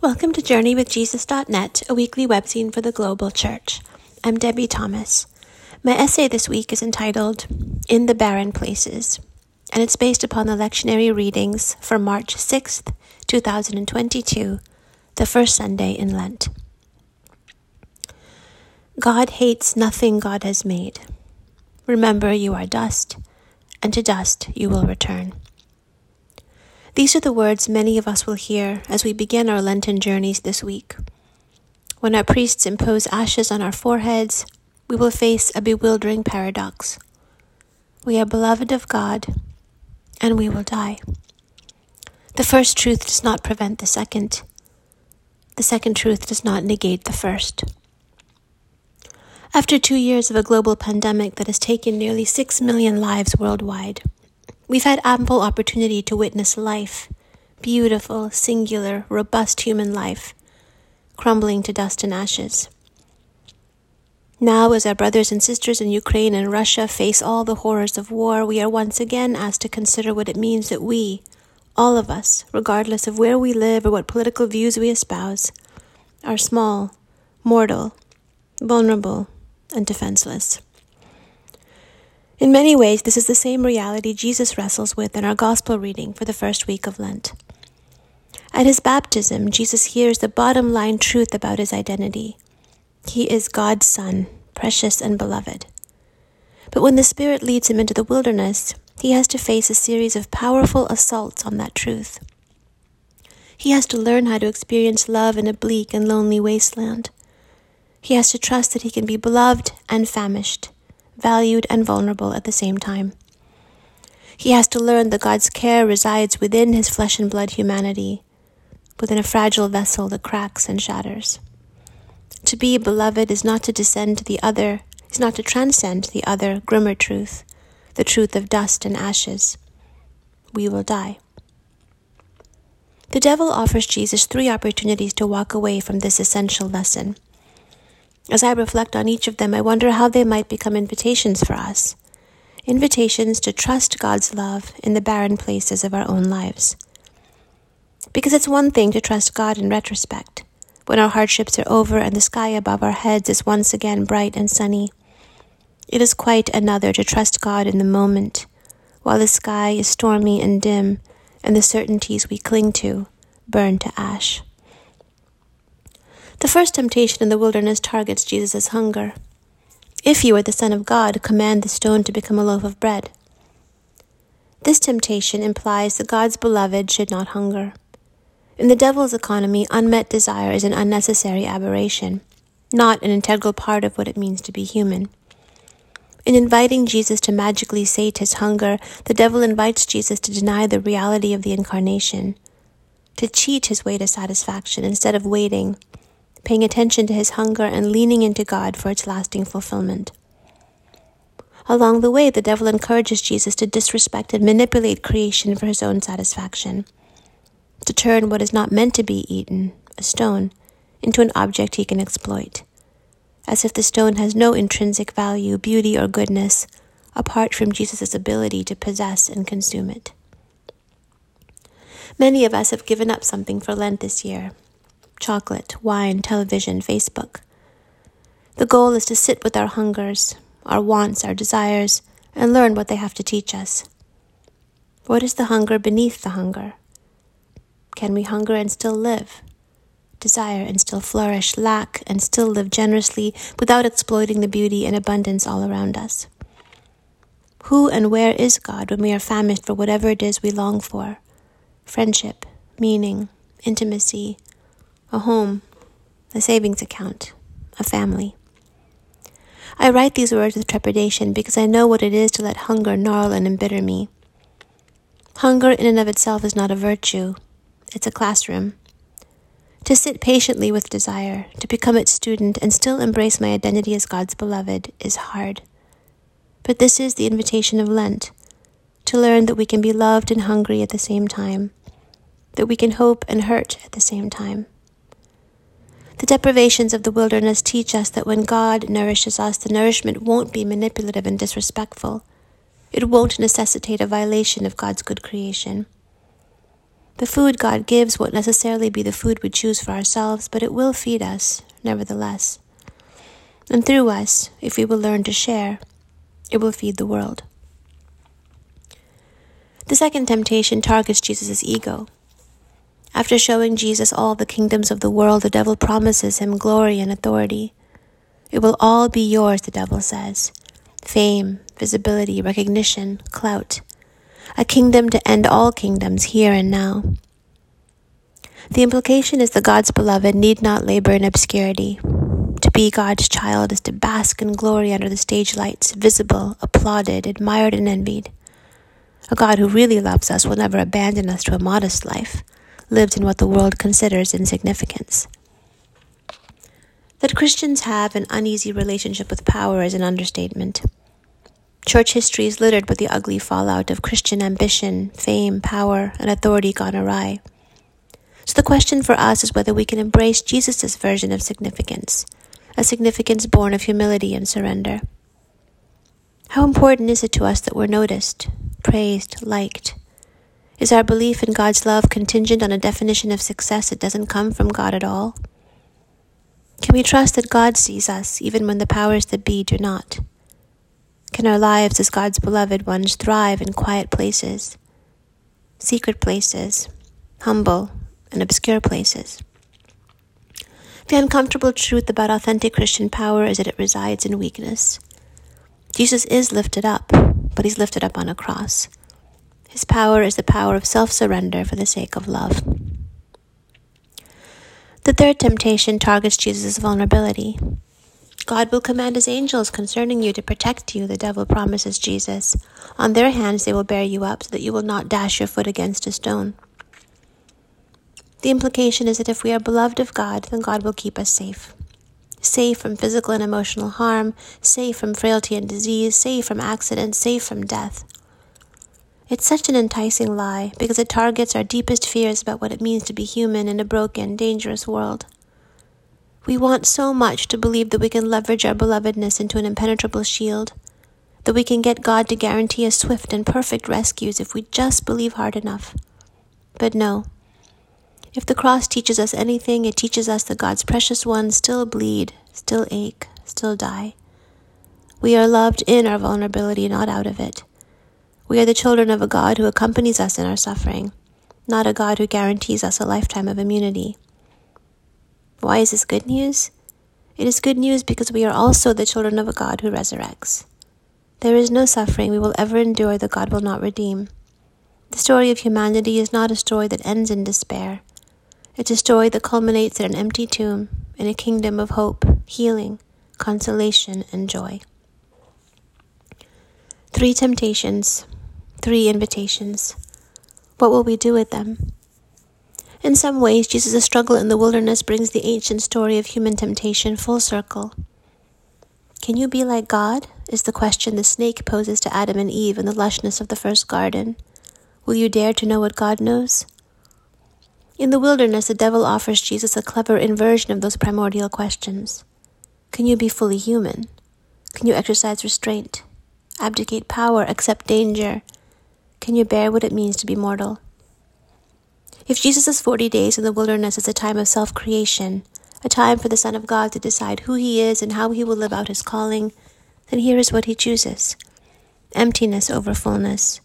Welcome to JourneyWithJesus.net, a weekly webzine for the global church. I'm Debie Thomas. My essay this week is entitled In the Barren Places, and it's based upon the lectionary readings for March 6th, 2022, the first Sunday in Lent. God hates nothing God has made. Remember, you are dust, and to dust you will return. These are the words many of us will hear as we begin our Lenten journeys this week. When our priests impose ashes on our foreheads, we will face a bewildering paradox. We are beloved of God, and we will die. The first truth does not prevent the second. The second truth does not negate the first. After two years of a global pandemic that has taken nearly six million lives worldwide, We've had ample opportunity to witness life, beautiful, singular, robust human life, crumbling to dust and ashes. Now, as our brothers and sisters in Ukraine and Russia face all the horrors of war, we are once again asked to consider what it means that we, all of us, regardless of where we live or what political views we espouse, are small, mortal, vulnerable, and defenseless. In many ways, this is the same reality Jesus wrestles with in our Gospel reading for the first week of Lent. At his baptism, Jesus hears the bottom line truth about his identity He is God's Son, precious and beloved. But when the Spirit leads him into the wilderness, he has to face a series of powerful assaults on that truth. He has to learn how to experience love in a bleak and lonely wasteland. He has to trust that he can be beloved and famished valued, and vulnerable at the same time. He has to learn that God's care resides within his flesh and blood humanity, within a fragile vessel that cracks and shatters. To be beloved is not to descend to the other, is not to transcend the other, grimmer truth, the truth of dust and ashes. We will die. The devil offers Jesus three opportunities to walk away from this essential lesson. As I reflect on each of them, I wonder how they might become invitations for us. Invitations to trust God's love in the barren places of our own lives. Because it's one thing to trust God in retrospect, when our hardships are over and the sky above our heads is once again bright and sunny. It is quite another to trust God in the moment, while the sky is stormy and dim, and the certainties we cling to burn to ash. The first temptation in the wilderness targets Jesus' hunger. If you are the Son of God, command the stone to become a loaf of bread. This temptation implies that God's beloved should not hunger. In the devil's economy, unmet desire is an unnecessary aberration, not an integral part of what it means to be human. In inviting Jesus to magically sate his hunger, the devil invites Jesus to deny the reality of the incarnation, to cheat his way to satisfaction instead of waiting paying attention to his hunger and leaning into God for its lasting fulfillment. Along the way, the devil encourages Jesus to disrespect and manipulate creation for his own satisfaction, to turn what is not meant to be eaten, a stone, into an object he can exploit, as if the stone has no intrinsic value, beauty, or goodness apart from Jesus' ability to possess and consume it. Many of us have given up something for Lent this year, chocolate, wine, television, Facebook. The goal is to sit with our hungers, our wants, our desires, and learn what they have to teach us. What is the hunger beneath the hunger? Can we hunger and still live? Desire and still flourish, lack and still live generously without exploiting the beauty and abundance all around us? Who and where is God when we are famished for whatever it is we long for? Friendship, meaning, intimacy, a home, a savings account, a family. I write these words with trepidation because I know what it is to let hunger gnarl and embitter me. Hunger in and of itself is not a virtue, it's a classroom. To sit patiently with desire, to become its student, and still embrace my identity as God's beloved is hard. But this is the invitation of Lent to learn that we can be loved and hungry at the same time, that we can hope and hurt at the same time. The deprivations of the wilderness teach us that when God nourishes us, the nourishment won't be manipulative and disrespectful. It won't necessitate a violation of God's good creation. The food God gives won't necessarily be the food we choose for ourselves, but it will feed us, nevertheless. And through us, if we will learn to share, it will feed the world. The second temptation targets Jesus' ego. After showing Jesus all the kingdoms of the world, the devil promises him glory and authority. It will all be yours, the devil says fame, visibility, recognition, clout. A kingdom to end all kingdoms here and now. The implication is that God's beloved need not labor in obscurity. To be God's child is to bask in glory under the stage lights, visible, applauded, admired, and envied. A God who really loves us will never abandon us to a modest life, lived in what the world considers insignificance. That Christians have an uneasy relationship with power is an understatement. Church history is littered with the ugly fallout of Christian ambition, fame, power, and authority gone awry. So the question for us is whether we can embrace Jesus' version of significance, a significance born of humility and surrender. How important is it to us that we're noticed, praised, liked? Is our belief in God's love contingent on a definition of success that doesn't come from God at all? Can we trust that God sees us even when the powers that be do not? Can our lives as God's beloved ones thrive in quiet places, secret places, humble and obscure places? The uncomfortable truth about authentic Christian power is that it resides in weakness. Jesus is lifted up, but he's lifted up on a cross. His power is the power of self surrender for the sake of love. The third temptation targets Jesus' vulnerability. God will command his angels concerning you to protect you, the devil promises Jesus. On their hands they will bear you up so that you will not dash your foot against a stone. The implication is that if we are beloved of God, then God will keep us safe safe from physical and emotional harm, safe from frailty and disease, safe from accidents, safe from death. It's such an enticing lie because it targets our deepest fears about what it means to be human in a broken, dangerous world. We want so much to believe that we can leverage our belovedness into an impenetrable shield, that we can get God to guarantee us swift and perfect rescues if we just believe hard enough. But no, if the cross teaches us anything, it teaches us that God's precious ones still bleed, still ache, still die. We are loved in our vulnerability, not out of it. We are the children of a God who accompanies us in our suffering, not a God who guarantees us a lifetime of immunity. Why is this good news? It is good news because we are also the children of a God who resurrects. There is no suffering we will ever endure that God will not redeem. The story of humanity is not a story that ends in despair. It's a story that culminates in an empty tomb in a kingdom of hope, healing, consolation, and joy. Three temptations, three invitations. What will we do with them? In some ways, Jesus' struggle in the wilderness brings the ancient story of human temptation full circle. Can you be like God? is the question the snake poses to Adam and Eve in the lushness of the first garden. Will you dare to know what God knows? In the wilderness, the devil offers Jesus a clever inversion of those primordial questions. Can you be fully human? Can you exercise restraint? Abdicate power, accept danger? Can you bear what it means to be mortal? If Jesus' 40 days in the wilderness is a time of self creation, a time for the Son of God to decide who he is and how he will live out his calling, then here is what he chooses emptiness over fullness,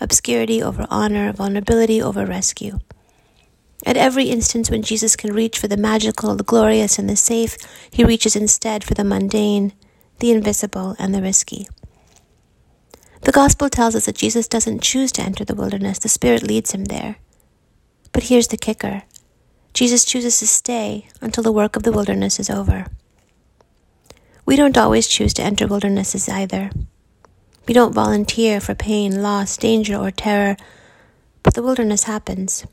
obscurity over honor, vulnerability over rescue. At every instance when Jesus can reach for the magical, the glorious, and the safe, he reaches instead for the mundane, the invisible, and the risky. The Gospel tells us that Jesus doesn't choose to enter the wilderness, the Spirit leads him there. But here's the kicker Jesus chooses to stay until the work of the wilderness is over. We don't always choose to enter wildernesses either. We don't volunteer for pain, loss, danger, or terror, but the wilderness happens.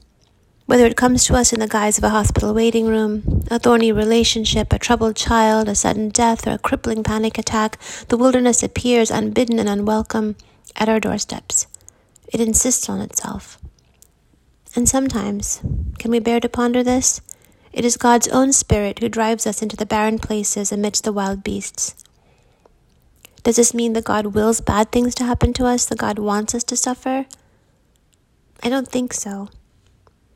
Whether it comes to us in the guise of a hospital waiting room, a thorny relationship, a troubled child, a sudden death, or a crippling panic attack, the wilderness appears unbidden and unwelcome at our doorsteps. It insists on itself. And sometimes, can we bear to ponder this? It is God's own Spirit who drives us into the barren places amidst the wild beasts. Does this mean that God wills bad things to happen to us, that God wants us to suffer? I don't think so.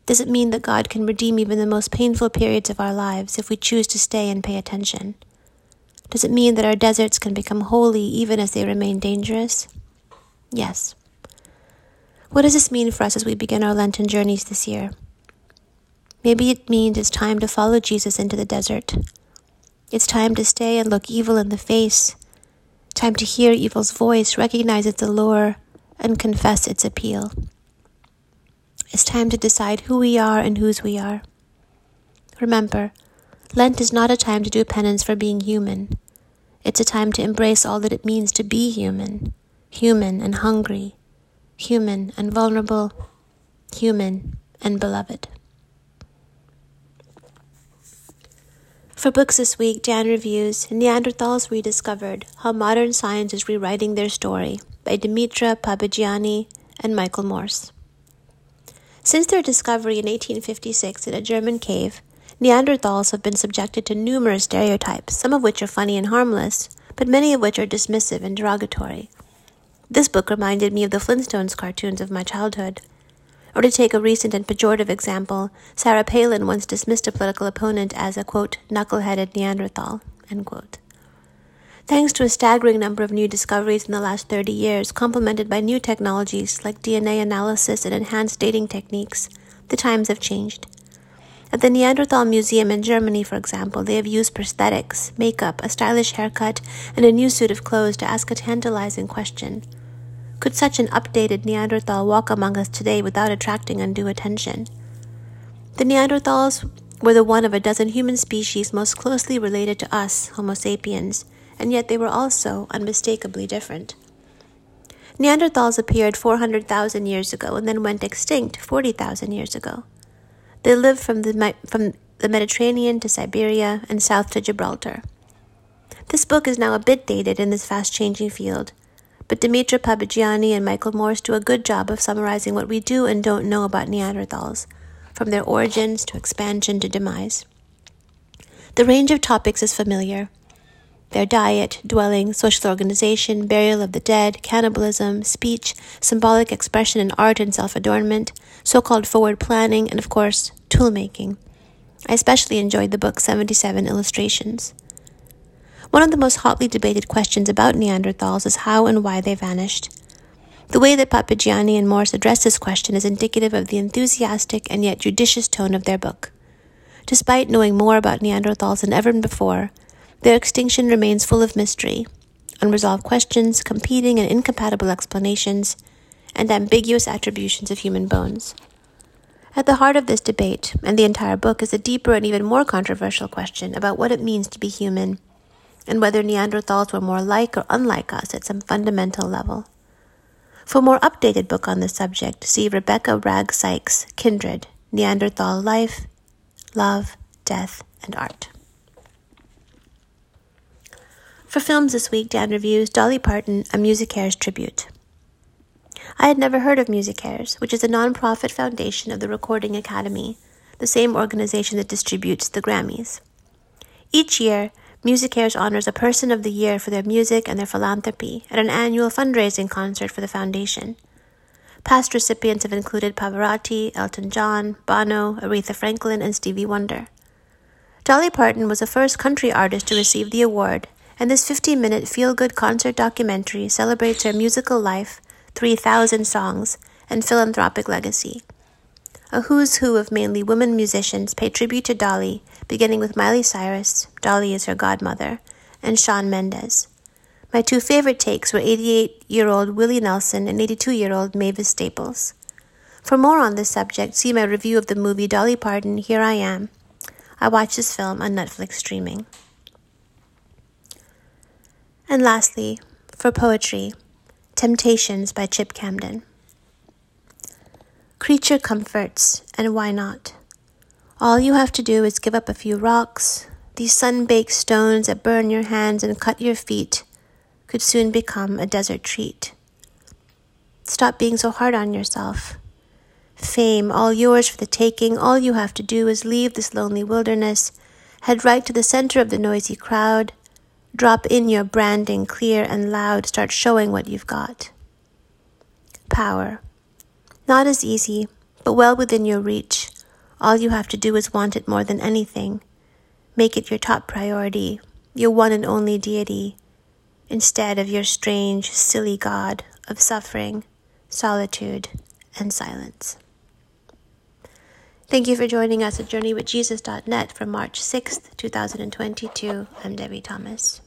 Does it mean that God can redeem even the most painful periods of our lives if we choose to stay and pay attention? Does it mean that our deserts can become holy even as they remain dangerous? Yes. What does this mean for us as we begin our Lenten journeys this year? Maybe it means it's time to follow Jesus into the desert. It's time to stay and look evil in the face. Time to hear evil's voice, recognize its allure, and confess its appeal. It's time to decide who we are and whose we are. Remember, Lent is not a time to do penance for being human. It's a time to embrace all that it means to be human, human and hungry, human and vulnerable, human and beloved. For books this week, Dan reviews Neanderthals Rediscovered How Modern Science is Rewriting Their Story by Dimitra Papagianni and Michael Morley. Since their discovery in 1856 in a German cave, Neanderthals have been subjected to numerous stereotypes, some of which are funny and harmless, but many of which are dismissive and derogatory. This book reminded me of the Flintstones cartoons of my childhood. Or to take a recent and pejorative example, Sarah Palin once dismissed a political opponent as a, quote, knuckle-headed Neanderthal, end quote. Thanks to a staggering number of new discoveries in the last 30 years, complemented by new technologies like DNA analysis and enhanced dating techniques, the times have changed. At the Neanderthal Museum in Germany, for example, they have used prosthetics, makeup, a stylish haircut, and a new suit of clothes to ask a tantalizing question. Could such an updated Neanderthal walk among us today without attracting undue attention? The Neanderthals were the one of a dozen human species most closely related to us, Homo sapiens, and yet they were also unmistakably different. Neanderthals appeared 400,000 years ago and then went extinct 40,000 years ago. They lived from the, from the Mediterranean to Siberia and south to Gibraltar. This book is now a bit dated in this fast changing field, but Dimitra Papagianni and Michael Morley do a good job of summarizing what we do and don't know about Neanderthals, from their origins to expansion to demise. The range of topics is familiar their diet, dwelling, social organization, burial of the dead, cannibalism, speech, symbolic expression in art and self adornment, so called forward planning, and of course, tool making. I especially enjoyed the book's 77 illustrations. One of the most hotly debated questions about Neanderthals is how and why they vanished. The way that Papagianni and Morley address this question is indicative of the enthusiastic and yet judicious tone of their book. Despite knowing more about Neanderthals than ever before, their extinction remains full of mystery, unresolved questions, competing and incompatible explanations, and ambiguous attributions of human bones. At the heart of this debate, and the entire book, is a deeper and even more controversial question about what it means to be human, and whether Neanderthals were more like or unlike us at some fundamental level. For a more updated book on this subject, see Rebecca Wragg Sykes' Kindred Neanderthal Life, Love, Death, and Art. For films this week, Dan reviews Dolly Parton, A MusiCares Tribute. I had never heard of MusiCares, which is a nonprofit foundation of the Recording Academy, the same organization that distributes the Grammys. Each year, MusiCares honors a person of the year for their music and their philanthropy at an annual fundraising concert for the foundation. Past recipients have included Pavarotti, Elton John, Bono, Aretha Franklin, and Stevie Wonder. Dolly Parton was the first country artist to receive the award and this 15 minute feel good concert documentary celebrates her musical life, 3,000 songs, and philanthropic legacy. A who's who of mainly women musicians pay tribute to Dolly, beginning with Miley Cyrus, Dolly is her godmother, and Shawn Mendes. My two favorite takes were 88 year old Willie Nelson and 82 year old Mavis Staples. For more on this subject, see my review of the movie Dolly Parton, Here I Am. I watched this film on Netflix streaming. And lastly, for poetry, Temptations by Chip Camden. Creature comforts, and why not? All you have to do is give up a few rocks. These sun baked stones that burn your hands and cut your feet could soon become a desert treat. Stop being so hard on yourself. Fame, all yours for the taking. All you have to do is leave this lonely wilderness, head right to the center of the noisy crowd, Drop in your branding clear and loud, start showing what you've got. Power. Not as easy, but well within your reach. All you have to do is want it more than anything. Make it your top priority, your one and only deity, instead of your strange, silly God of suffering, solitude, and silence. Thank you for joining us at JourneyWithJesus.net for March 6th, 2022. I'm Debie Thomas.